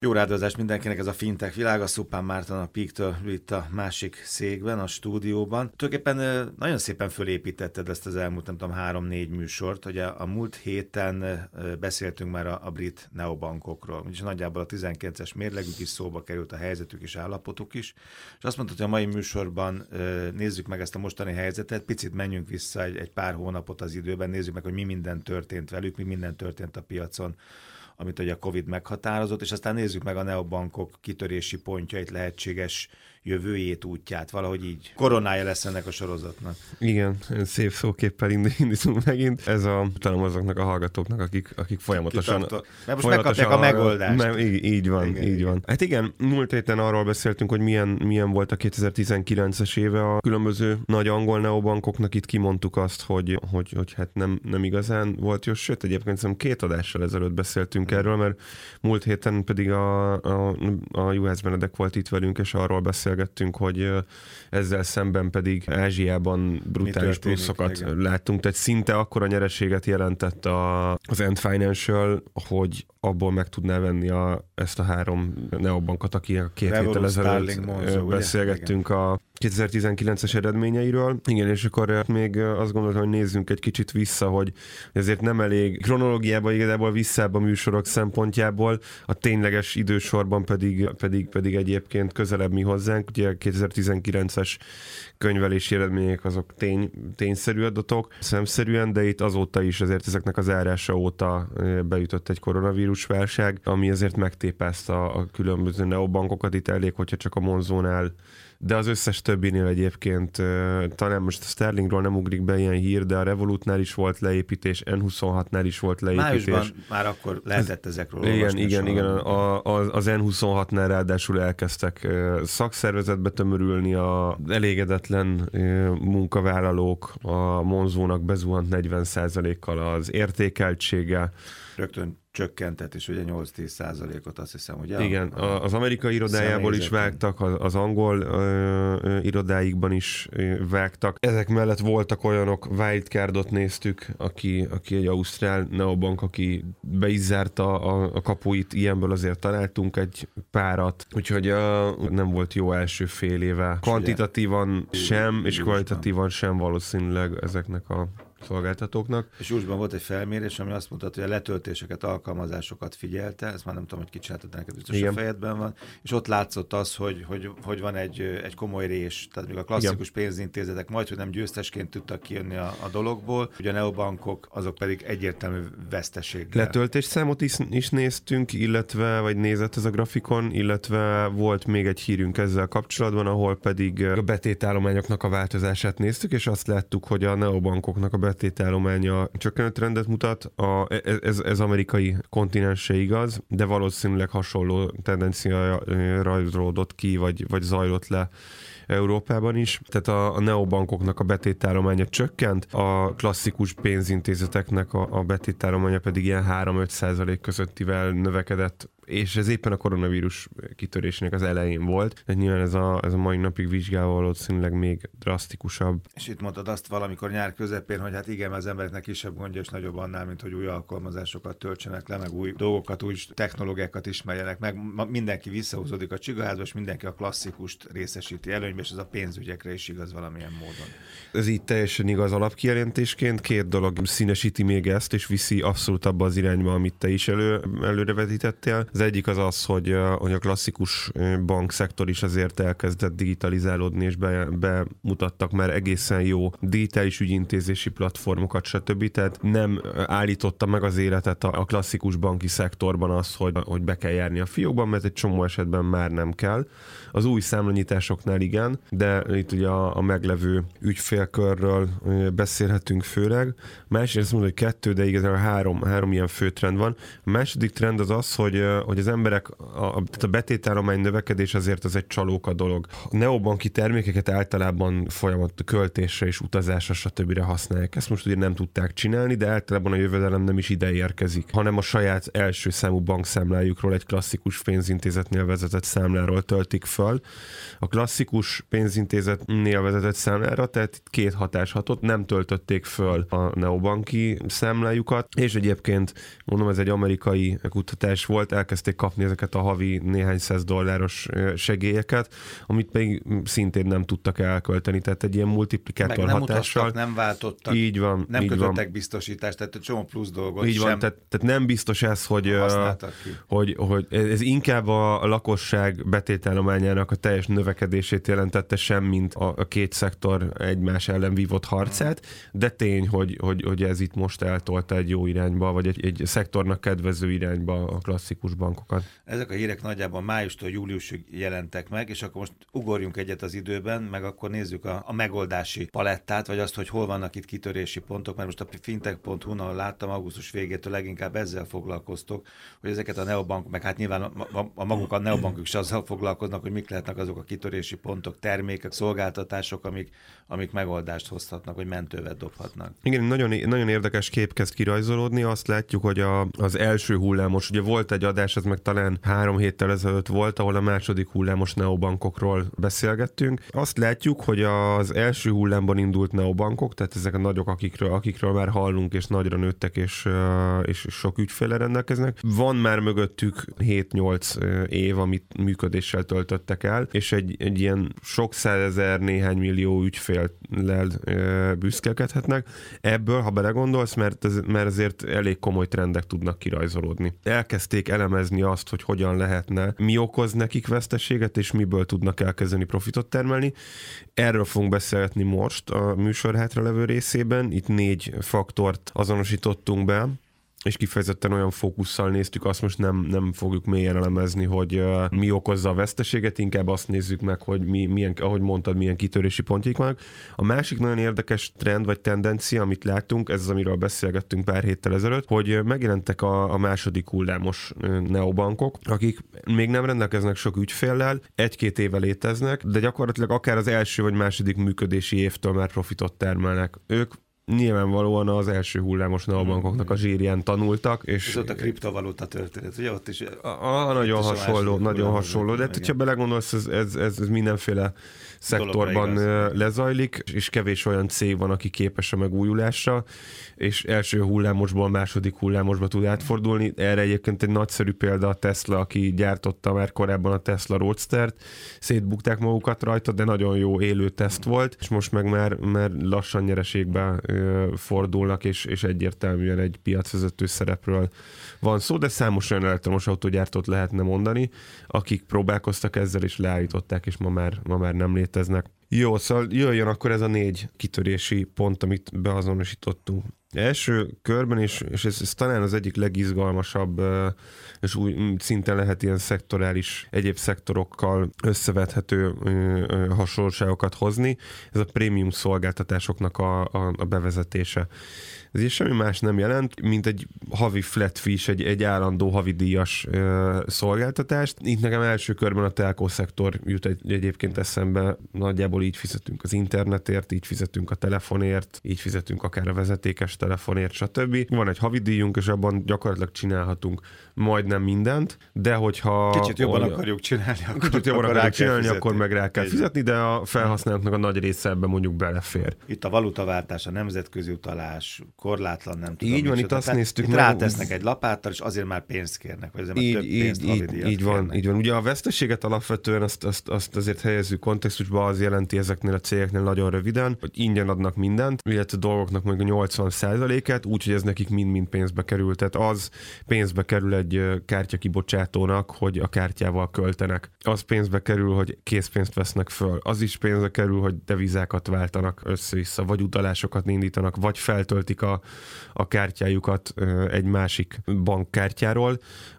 Jó rádiózás mindenkinek, ez a fintech világa, Szupán Márton a Píktől itt a másik székben, a stúdióban. Tulajdonképpen nagyon szépen fölépítetted ezt az elmúlt, nem tudom, három-négy műsort. Ugye a múlt héten beszéltünk már a, a brit neobankokról, úgyis nagyjából a 19-es mérlegük is szóba került, a helyzetük is, állapotuk is. És azt mondtad, hogy a mai műsorban nézzük meg ezt a mostani helyzetet, picit menjünk vissza egy, egy pár hónapot az időben, nézzük meg, hogy mi minden történt velük, mi minden történt a piacon amit ugye a Covid meghatározott, és aztán nézzük meg a neobankok kitörési pontjait, lehetséges jövőjét, útját, valahogy így koronája lesz ennek a sorozatnak. Igen, szép szóképpel indítunk megint. Ez a talán azoknak a hallgatóknak, akik, akik folyamatosan... Kitartó. Mert most folyamatosan megkapják a megoldást. Nem, így, így van, igen, így van. Hát igen, múlt héten arról beszéltünk, hogy milyen, milyen volt a 2019-es éve a különböző nagy angol neobankoknak. Itt kimondtuk azt, hogy, hogy, hogy hát nem, nem igazán volt jó, sőt egyébként szerintem két adással ezelőtt beszéltünk erről, mert múlt héten pedig a, a, a US Benedek volt itt velünk, és arról beszél beszélgettünk, hogy ezzel szemben pedig Ázsiában brutális pluszokat igen. láttunk, tehát szinte akkora nyereséget jelentett a, az End Financial, hogy abból meg tudná venni a, ezt a három neobankot, aki a két héttel ezelőtt beszélgettünk a 2019-es eredményeiről. Igen, és akkor még azt gondoltam, hogy nézzünk egy kicsit vissza, hogy ezért nem elég kronológiában igazából visszább a műsorok szempontjából, a tényleges idősorban pedig, pedig, pedig egyébként közelebb mi hozzánk. Ugye a 2019-es könyvelési eredmények azok tény, tényszerű adatok, szemszerűen, de itt azóta is azért ezeknek az árása óta bejutott egy koronavírus válság, ami azért megtépázta a különböző neobankokat. Itt elég, hogyha csak a Monzónál de az összes többinél egyébként talán most a Sterlingról nem ugrik be ilyen hír, de a Revolutnál is volt leépítés, N26-nál is volt leépítés. Májusban már akkor lehetett ezekről Igen, igen, igen. A, a, az N26-nál ráadásul elkezdtek szakszervezetbe tömörülni a elégedetlen munkavállalók, a Monzónak bezuhant 40%-kal az értékeltsége. Rögtön csökkentett, és ugye 8-10 százalékot azt hiszem, ugye? Igen, a, az amerikai irodájából is vágtak, az, az angol ö, ö, irodáikban is ö, vágtak. Ezek mellett voltak olyanok, Wildcardot néztük, aki, aki egy ausztrál neobank, aki be is zárta a, a kapuit, ilyenből azért találtunk egy párat, úgyhogy a, nem volt jó első fél éve. Kvantitatívan sem, és kvalitatívan sem valószínűleg ezeknek a szolgáltatóknak. És Júzsban volt egy felmérés, ami azt mutatta, hogy a letöltéseket, alkalmazásokat figyelte, ezt már nem tudom, hogy kicsináltad neked, biztos Igen. a fejedben van, és ott látszott az, hogy, hogy, hogy van egy, egy komoly rés, tehát még a klasszikus Igen. pénzintézetek majd, hogy nem győztesként tudtak kijönni a, a dologból, ugye a neobankok azok pedig egyértelmű veszteség. Letöltés számot is, is néztünk, illetve, vagy nézett ez a grafikon, illetve volt még egy hírünk ezzel kapcsolatban, ahol pedig a betétállományoknak a változását néztük, és azt láttuk, hogy a neobankoknak a betétállománya csökkenő trendet mutat. A, ez, ez amerikai kontinensre igaz, de valószínűleg hasonló tendencia rajzolódott ki, vagy, vagy zajlott le Európában is. Tehát a, a neobankoknak a betétállománya csökkent, a klasszikus pénzintézeteknek a, a betétállománya pedig ilyen 3-5 százalék közöttivel növekedett és ez éppen a koronavírus kitörésének az elején volt, de nyilván ez a, ez a mai napig vizsgálva valószínűleg még drasztikusabb. És itt mondtad azt valamikor nyár közepén, hogy hát igen, az embereknek kisebb gondja és nagyobb annál, mint hogy új alkalmazásokat töltsenek le, meg új dolgokat, új technológiákat ismerjenek meg. Mindenki visszahúzódik a csigaházba, és mindenki a klasszikust részesíti előnybe, és ez a pénzügyekre is igaz valamilyen módon. Ez így teljesen igaz alapkijelentésként. Két dolog színesíti még ezt, és viszi abszolút abba az irányba, amit te is elő, előrevetítettél. Az egyik az az, hogy, hogy a klasszikus bankszektor is azért elkezdett digitalizálódni, és be, bemutattak már egészen jó digitális ügyintézési platformokat, stb. Tehát nem állította meg az életet a klasszikus banki szektorban az, hogy, hogy be kell járni a fiókban, mert egy csomó esetben már nem kell. Az új számlanyításoknál igen, de itt ugye a, a meglevő ügyfélkörről beszélhetünk főleg. Másrészt mondom, hogy kettő, de igazából három, három ilyen fő trend van. A második trend az az, hogy, hogy az emberek, a, tehát a betétállomány növekedés azért az egy csalóka dolog. A neobanki termékeket általában folyamat költésre és utazásra stb. használják. Ezt most ugye nem tudták csinálni, de általában a jövedelem nem is ide érkezik, hanem a saját első számú bankszámlájukról egy klasszikus pénzintézetnél vezetett számláról töltik föl. A klasszikus pénzintézetnél vezetett számlára, tehát két hatás hatott, nem töltötték föl a neobanki számlájukat, és egyébként mondom, ez egy amerikai kutatás volt, elkezdték elkezdték kapni ezeket a havi néhány száz dolláros segélyeket, amit pedig szintén nem tudtak elkölteni. Tehát egy ilyen multiplikátor Meg nem hatással. Utaztak, nem váltottak, így van, nem így kötöttek van. biztosítást, tehát egy csomó plusz dolgot Így van, tehát, tehát nem biztos ez, hogy, hogy, hogy ez inkább a lakosság betétállományának a teljes növekedését jelentette sem, mint a, a két szektor egymás ellen vívott harcát, de tény, hogy, hogy, hogy ez itt most eltolta egy jó irányba, vagy egy, egy szektornak kedvező irányba a klasszikus bankokat. Ezek a hírek nagyjából májustól júliusig jelentek meg, és akkor most ugorjunk egyet az időben, meg akkor nézzük a, a megoldási palettát, vagy azt, hogy hol vannak itt kitörési pontok, mert most a fintech.hu-n, ahol láttam, augusztus végétől leginkább ezzel foglalkoztok, hogy ezeket a neobank, meg hát nyilván a, a, a maguk a neobankok is azzal foglalkoznak, hogy mik lehetnek azok a kitörési pontok, termékek, szolgáltatások, amik, amik megoldást hozhatnak, hogy mentővet dobhatnak. Igen, nagyon, nagyon érdekes kép kezd kirajzolódni. Azt látjuk, hogy a, az első hullámos, ugye volt egy adás, ez meg talán három héttel ezelőtt volt, ahol a második hullámos neobankokról beszélgettünk. Azt látjuk, hogy az első hullámban indult neobankok, tehát ezek a nagyok, akikről, akikről már hallunk, és nagyra nőttek, és, és sok ügyféle rendelkeznek. Van már mögöttük 7-8 év, amit működéssel töltöttek el, és egy, egy ilyen sok százezer, néhány millió ügyféllel büszkelkedhetnek. Ebből, ha belegondolsz, mert, ez, mert ezért elég komoly trendek tudnak kirajzolódni. Elkezdték elemezni azt, hogy hogyan lehetne, mi okoz nekik veszteséget, és miből tudnak elkezdeni profitot termelni. Erről fogunk beszélgetni most a műsor hátralevő részében. Itt négy faktort azonosítottunk be, és kifejezetten olyan fókusszal néztük, azt most nem, nem fogjuk mélyen elemezni, hogy uh, mi okozza a veszteséget, inkább azt nézzük meg, hogy mi, milyen, ahogy mondtad, milyen kitörési pontjaik vannak. A másik nagyon érdekes trend vagy tendencia, amit látunk, ez az, amiről beszélgettünk pár héttel ezelőtt, hogy megjelentek a, a második hullámos neobankok, akik még nem rendelkeznek sok ügyféllel, egy-két éve léteznek, de gyakorlatilag akár az első vagy második működési évtől már profitot termelnek. Ők nyilvánvalóan az első hullámos neobankoknak a zsírján tanultak. És, és ott a kriptovaluta történet, ugye ott is. A, a nagyon hasonló, nagyon hasonló, de hát, ha belegondolsz, ez, ez, ez, ez mindenféle szektorban lezajlik, és kevés olyan cég van, aki képes a megújulásra, és első hullámosból második hullámosba tud átfordulni. Erre egyébként egy nagyszerű példa a Tesla, aki gyártotta már korábban a Tesla Roadster-t, szétbukták magukat rajta, de nagyon jó élő teszt volt, és most meg már, már lassan nyereségbe fordulnak, és, és egyértelműen egy piacvezető szerepről van szó, de számos olyan elektromos autógyártót lehetne mondani, akik próbálkoztak ezzel, és leállították, és ma már, ma már nem léteznek. Jó, szóval jöjjön akkor ez a négy kitörési pont, amit beazonosítottunk. Első körben is, és ez, ez talán az egyik legizgalmasabb, és úgy szinten lehet ilyen szektorális, egyéb szektorokkal összevethető hasonlóságokat hozni, ez a prémium szolgáltatásoknak a, a, a bevezetése. Ez is semmi más nem jelent, mint egy havi flat fee, egy, egy állandó havidíjas ö, szolgáltatást. Itt nekem első körben a telkó szektor jut egy, egyébként eszembe, nagyjából így fizetünk az internetért, így fizetünk a telefonért, így fizetünk akár a vezetékes telefonért, stb. Van egy havidíjunk, és abban gyakorlatilag csinálhatunk majdnem mindent, de hogyha... Kicsit jobban olyan, akarjuk csinálni, akkor, kicsit jobban akkor akarjuk csinálni, fizetni. akkor meg rá kell fizetni, de a felhasználóknak a nagy része ebben mondjuk belefér. Itt a valutaváltás, a nemzetközi utalás, korlátlan, nem tudom. Így van, itt azt néztük itt meg. rátesznek egy lapáttal, és azért már pénzt kérnek, vagy azért így, több pénzt így, így, így van, így van. Ugye a veszteséget alapvetően azt, azt, azt azért helyezzük kontextusba, az jelenti ezeknél a cégeknél nagyon röviden, hogy ingyen adnak mindent, illetve a dolgoknak meg a 80 át úgyhogy ez nekik mind-mind pénzbe kerül. Tehát az pénzbe kerül egy kártyakibocsátónak, hogy a kártyával költenek. Az pénzbe kerül, hogy készpénzt vesznek föl. Az is pénzbe kerül, hogy devizákat váltanak össze-vissza, vagy utalásokat indítanak, vagy feltöltik a, a kártyájukat egy másik bankkártyáról,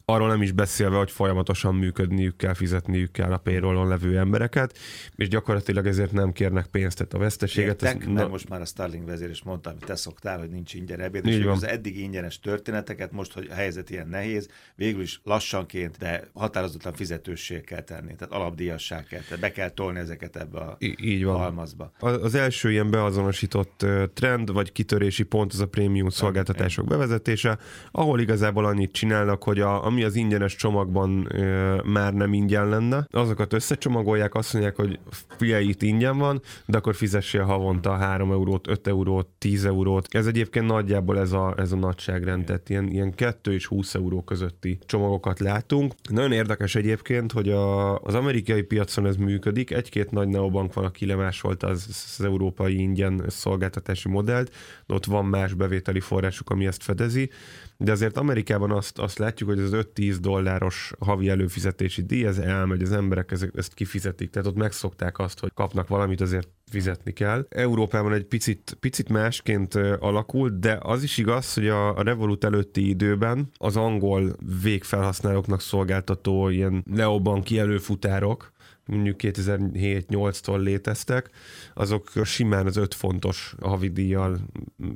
arról nem is beszélve, hogy folyamatosan működniük kell, fizetniük kell a payrollon levő embereket, és gyakorlatilag ezért nem kérnek pénzt, tehát a veszteséget. Értek, ez, na... most már a Starling vezér is mondta, amit te szoktál, hogy nincs ingyen ebéd, és az eddig ingyenes történeteket, most, hogy a helyzet ilyen nehéz, végül is lassanként, de határozottan fizetősség kell tenni, tehát alapdíjasság kell, tehát be kell tolni ezeket ebbe a I- így van. halmazba. Az első ilyen beazonosított trend, vagy kitörési pont az a prémium szolgáltatások bevezetése, ahol igazából annyit csinálnak, hogy a, ami az ingyenes csomagban ö, már nem ingyen lenne, azokat összecsomagolják, azt mondják, hogy figyelj, itt ingyen van, de akkor fizessél havonta 3 eurót, 5 eurót, 10 eurót. Ez egyébként egyébként nagyjából ez a, ez a nagyságrend, tehát ilyen, ilyen 2 és 20 euró közötti csomagokat látunk. Nagyon érdekes egyébként, hogy a, az amerikai piacon ez működik, egy-két nagy neobank van, aki lemásolta az, az európai ingyen szolgáltatási modellt, de ott van más bevételi forrásuk, ami ezt fedezi, de azért Amerikában azt, azt látjuk, hogy az 5-10 dolláros havi előfizetési díj, ez elmegy, az emberek ezt kifizetik, tehát ott megszokták azt, hogy kapnak valamit, azért fizetni kell. Európában egy picit, picit másként alakult, de az is igaz, hogy a, a Revolut előtti időben az angol végfelhasználóknak szolgáltató ilyen neobanki előfutárok, mondjuk 2007-8-tól léteztek, azok simán az 5 fontos havidíjjal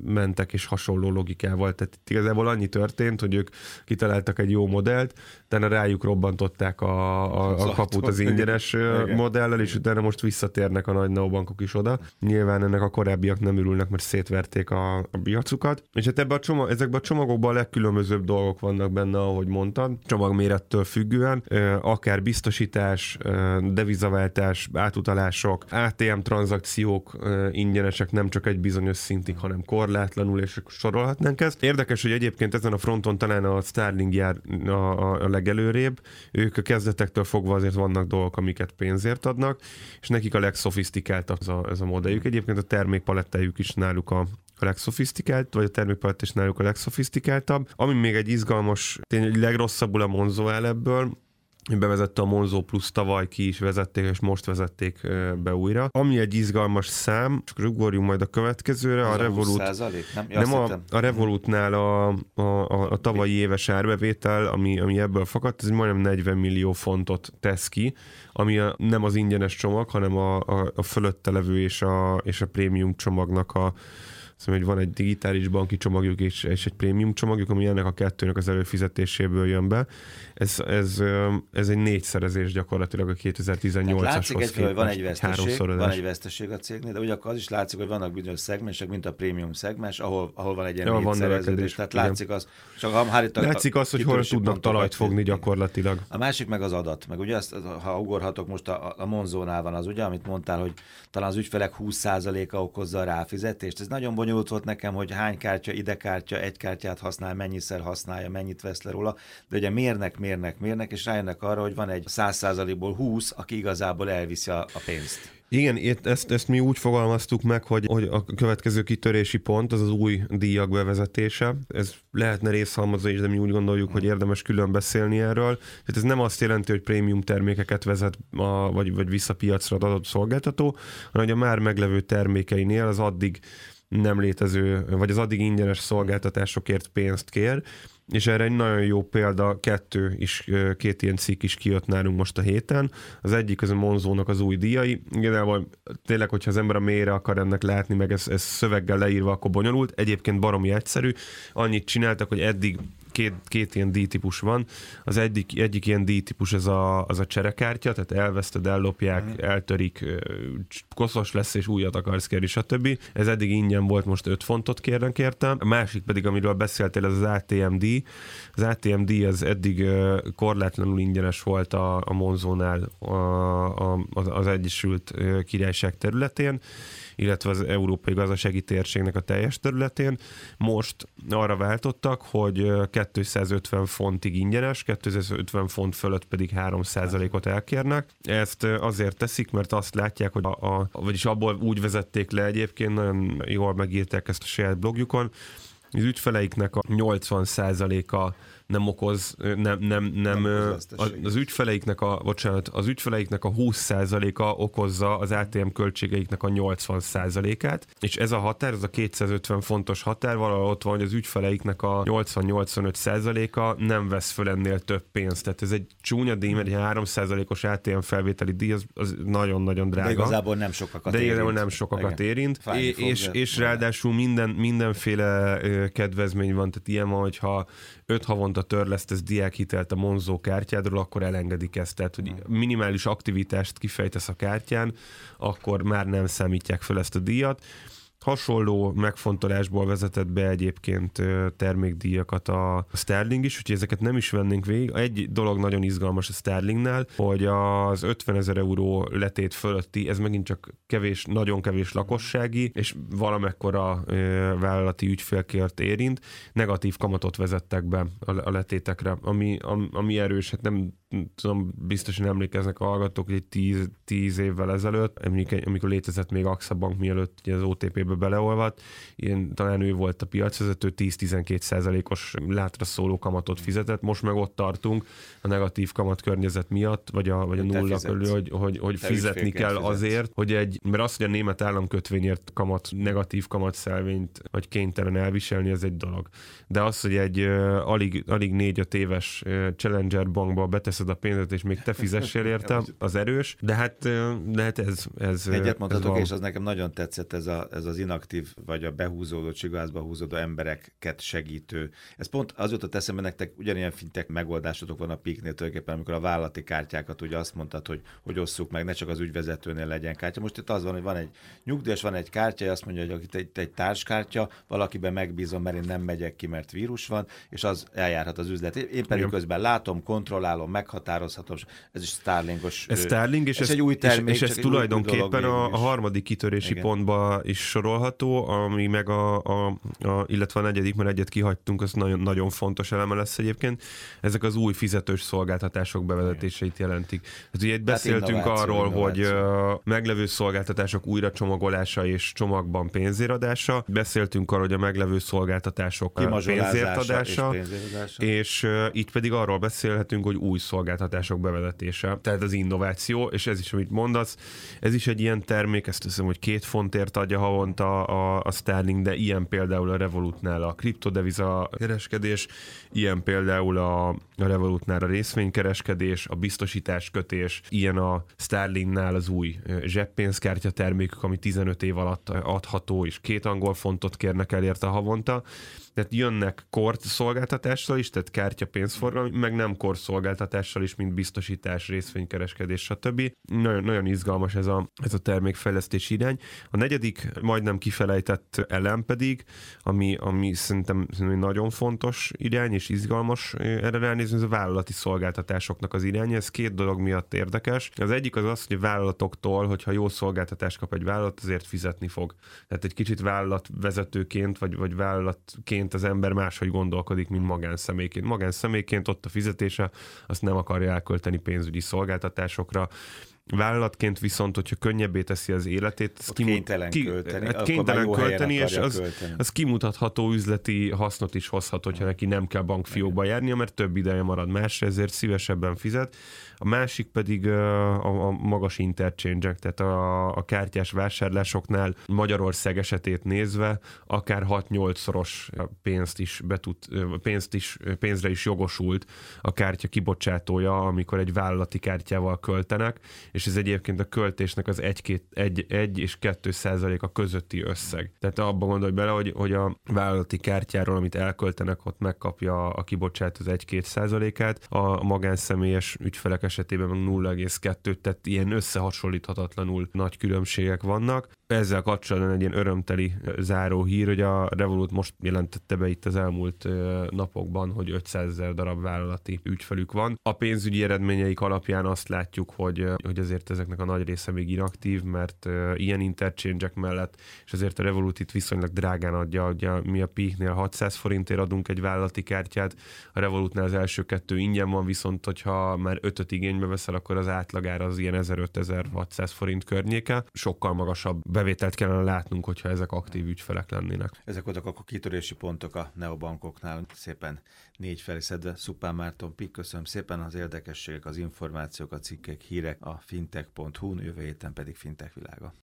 mentek, és hasonló logikával. Tehát igazából annyi történt, hogy ők kitaláltak egy jó modellt, utána rájuk robbantották a, a, a kaput az ingyenes Igen. modellel, és utána most visszatérnek a nagy neobankok is oda. Nyilván ennek a korábbiak nem ürülnek, mert szétverték a, a piacukat. És hát ebbe a csomag, ezekben a csomagokban a legkülönbözőbb dolgok vannak benne, ahogy mondtad, csomagmérettől függően, akár biztosítás, devizaváltás, átutalások, ATM tranzakciók ingyenesek nem csak egy bizonyos szintig, hanem korlátlanul, és sorolhatnánk ezt. Érdekes, hogy egyébként ezen a fronton talán a Starling jár a, a, a legelőrébb. Ők a kezdetektől fogva azért vannak dolgok, amiket pénzért adnak, és nekik a legszofisztikáltabb ez a, ez a modelljük. Egyébként a termékpalettájuk is náluk a, a legszofisztikált, vagy a termékpalett is náluk a legszofisztikáltabb. Ami még egy izgalmas, tényleg legrosszabbul a Monzo el ebből, bevezette a Monzo Plus tavaly ki is vezették, és most vezették be újra. Ami egy izgalmas szám, csak ugorjunk majd a következőre, a, a Revolut. Nem, nem a, a Revolutnál a, a, a, a tavalyi éves árbevétel, ami, ami ebből fakadt, ez majdnem 40 millió fontot tesz ki, ami a, nem az ingyenes csomag, hanem a, a, a fölötte levő és a, és a prémium csomagnak a Szóval, hogy van egy digitális banki csomagjuk és, és egy prémium csomagjuk, ami ennek a kettőnek az előfizetéséből jön be. Ez, ez, ez egy négyszerezés gyakorlatilag a 2018-ashoz látszik egy, hogy van egy veszteség, van egy veszteség a cégnél, de ugyanakkor az is látszik, hogy vannak bizonyos szegmensek, mint a prémium szegmens, ahol, ahol van egy ilyen ja, négyszereződés. Tehát igen. látszik az, csak ha már itt a, látszik az, hogy hol tudnak talajt fogni gyakorlatilag. A másik meg az adat, meg ugye azt, ha ugorhatok most a, a Monzónál van az, ugye, amit mondtál, hogy talán az ügyfelek 20%-a okozza a ráfizetést. Ez nagyon bonyolult volt nekem, hogy hány kártya, ide kártya, egy kártyát használ, mennyiszer használja, mennyit vesz le róla, de ugye mérnek, mérnek, mérnek, és rájönnek arra, hogy van egy 100%-ból 20, aki igazából elviszi a, a pénzt. Igen, ezt, ezt mi úgy fogalmaztuk meg, hogy, hogy a következő kitörési pont az az új díjak bevezetése. Ez lehetne részhalmazó is, de mi úgy gondoljuk, hogy érdemes külön beszélni erről. Tehát ez nem azt jelenti, hogy prémium termékeket vezet, a, vagy, vagy vissza piacra adott szolgáltató, hanem hogy a már meglevő termékeinél az addig nem létező, vagy az addig ingyenes szolgáltatásokért pénzt kér, és erre egy nagyon jó példa, kettő is, két ilyen cikk is kijött nálunk most a héten. Az egyik az a Monzónak az új díjai. Igazából tényleg, hogyha az ember a mélyre akar ennek látni, meg ez, ez szöveggel leírva, akkor bonyolult. Egyébként baromi egyszerű. Annyit csináltak, hogy eddig két, két ilyen díjtípus van. Az egyik, egyik ilyen díjtípus az a, az a cserekártya, tehát elveszted, ellopják, mm. eltörik, koszos lesz és újat akarsz kérni, stb. Ez eddig ingyen volt, most 5 fontot kérnek érte. A másik pedig, amiről beszéltél, az az ATMD. Az ATMD az eddig korlátlanul ingyenes volt a, a Monzónál a, a, az Egyesült Királyság területén illetve az európai gazdasági térségnek a teljes területén. Most arra váltottak, hogy 250 fontig ingyenes, 250 font fölött pedig 3%-ot elkérnek. Ezt azért teszik, mert azt látják, hogy a, a vagyis abból úgy vezették le egyébként, nagyon jól megírták ezt a saját blogjukon, az ügyfeleiknek a 80%-a nem okoz, nem, nem, nem, nem az, az ügyfeleiknek a, bocsánat, az ügyfeleiknek a 20%-a okozza az ATM költségeiknek a 80%-át, és ez a határ, ez a 250 fontos határ, valahol ott van, hogy az ügyfeleiknek a 80-85%-a nem vesz föl ennél több pénzt. Tehát ez egy csúnya díj, mert egy 3%-os ATM felvételi díj, az, az nagyon-nagyon drága. De igazából nem sokakat De igazából nem sokakat Igen. érint. és, és, és ráadásul minden, mindenféle kedvezmény van, tehát ilyen van, hogyha öt havonta törlesztesz diákhitelt a Monzo kártyádról, akkor elengedik ezt. Tehát, hogy minimális aktivitást kifejtesz a kártyán, akkor már nem számítják fel ezt a díjat Hasonló megfontolásból vezetett be egyébként termékdíjakat a Sterling is, úgyhogy ezeket nem is vennénk végig. Egy dolog nagyon izgalmas a Sterlingnál, hogy az 50 ezer euró letét fölötti, ez megint csak kevés, nagyon kevés lakossági, és valamekkora vállalati ügyfélkért érint, negatív kamatot vezettek be a letétekre, ami, ami erős, hát nem tudom, biztosan emlékeznek a hallgatók, hogy egy tíz, tíz évvel ezelőtt, amikor létezett még AXA Bank mielőtt ugye az OTP-be beleolvadt, ilyen, talán ő volt a piacvezető, 10-12 százalékos látra szóló kamatot fizetett, most meg ott tartunk a negatív kamat környezet miatt, vagy a, vagy a nulla körül, hogy, hogy, hogy fizetni kell fizetsz. azért, hogy egy, mert az, hogy a német államkötvényért kamat, negatív szelvényt, vagy kénytelen elviselni, ez egy dolog. De az, hogy egy uh, alig, alig 4-5 éves uh, Challenger bankba betesz megveszed a pénzt, és még te fizessél érte, az erős, de hát, de hát ez, ez Egyet mondhatok, és az nekem nagyon tetszett, ez, a, ez az inaktív, vagy a behúzódó, csigázba húzódó embereket segítő. Ez pont az jutott eszembe nektek, ugyanilyen fintek megoldásotok van a piknél tulajdonképpen, amikor a vállalati kártyákat ugye azt mondtad, hogy, hogy osszuk meg, ne csak az ügyvezetőnél legyen kártya. Most itt az van, hogy van egy nyugdíjas, van egy kártya, azt mondja, hogy itt egy, egy társkártya, valakiben megbízom, mert én nem megyek ki, mert vírus van, és az eljárhat az üzlet. Én pedig közben látom, kontrollálom, meg meghatározható. Ez is Starlingos. Ez Starling, és ez, ez egy új termék, és, és ez tulajdonképpen a, a harmadik kitörési Igen. pontba is sorolható, ami meg a, a, a, illetve a negyedik, mert egyet kihagytunk, az nagyon, nagyon fontos eleme lesz egyébként. Ezek az új fizetős szolgáltatások bevezetéseit jelentik. Hát ugye itt beszéltünk hát arról, innováció. hogy uh, meglevő szolgáltatások újra csomagolása és csomagban pénzéradása. Beszéltünk arról, hogy a meglevő szolgáltatások pénzértadása, és, pénzéradása. és uh, itt pedig arról beszélhetünk, hogy új szolgáltatások szolgáltatások bevezetése. Tehát az innováció, és ez is, amit mondasz, ez is egy ilyen termék, ezt hiszem, hogy két fontért adja havonta a, a Sterling, de ilyen például a Revolutnál a kriptodeviza kereskedés, ilyen például a, a Revolutnál a részvénykereskedés, a biztosítás kötés, ilyen a Sterlingnál az új zseppénzkártya termékük, ami 15 év alatt adható, és két angol fontot kérnek el érte havonta tehát jönnek kort szolgáltatással is, tehát kártya pénzforgalmi, meg nem kort szolgáltatással is, mint biztosítás, részvénykereskedés, stb. Nagyon, nagyon izgalmas ez a, ez a termékfejlesztés irány. A negyedik, majdnem kifelejtett elem pedig, ami, ami szerintem, szerintem nagyon fontos irány, és izgalmas erre ránézni, ez a vállalati szolgáltatásoknak az irány. Ez két dolog miatt érdekes. Az egyik az az, hogy a vállalatoktól, hogyha jó szolgáltatást kap egy vállalat, azért fizetni fog. Tehát egy kicsit vállalatvezetőként, vagy, vagy vállalatként az ember máshogy gondolkodik, mint magánszemélyként. Magánszemélyként ott a fizetése, azt nem akarja elkölteni pénzügyi szolgáltatásokra, Vállalatként viszont, hogyha könnyebbé teszi az életét, az kimut, kénytelen ki, költeni, hát kénytelen költeni és az, költeni. az kimutatható üzleti hasznot is hozhat, hogyha neki nem kell bankfiókba járnia, mert több ideje marad másra, ezért szívesebben fizet. A másik pedig a, a magas interchange tehát a, a kártyás vásárlásoknál Magyarország esetét nézve akár 6-8 szoros pénzt is betud, pénzt is, pénzre is jogosult a kártya kibocsátója, amikor egy vállalati kártyával költenek, és ez egyébként a költésnek az 1, 1, 1 és 2 százaléka közötti összeg. Tehát abban gondolj bele, hogy, hogy a vállalati kártyáról, amit elköltenek, ott megkapja a kibocsát az 1-2 százalékát, a magánszemélyes ügyfelek esetében meg 0,2, tehát ilyen összehasonlíthatatlanul nagy különbségek vannak ezzel kapcsolatban egy ilyen örömteli záró hír, hogy a Revolut most jelentette be itt az elmúlt napokban, hogy 500 ezer darab vállalati ügyfelük van. A pénzügyi eredményeik alapján azt látjuk, hogy, hogy azért ezeknek a nagy része még inaktív, mert ilyen interchange mellett, és azért a Revolut itt viszonylag drágán adja, ugye mi a Peaknél 600 forintért adunk egy vállalati kártyát, a Revolutnál az első kettő ingyen van, viszont hogyha már ötöt igénybe veszel, akkor az átlagára az ilyen 1500-1600 forint környéke, sokkal magasabb bevételt kellene látnunk, hogyha ezek aktív ügyfelek lennének. Ezek voltak akkor kitörési pontok a neobankoknál, szépen négy felé szedve. Szupán Márton Pik, köszönöm szépen az érdekességek, az információk, a cikkek, hírek a fintech.hu-n, jövő héten pedig fintech világa.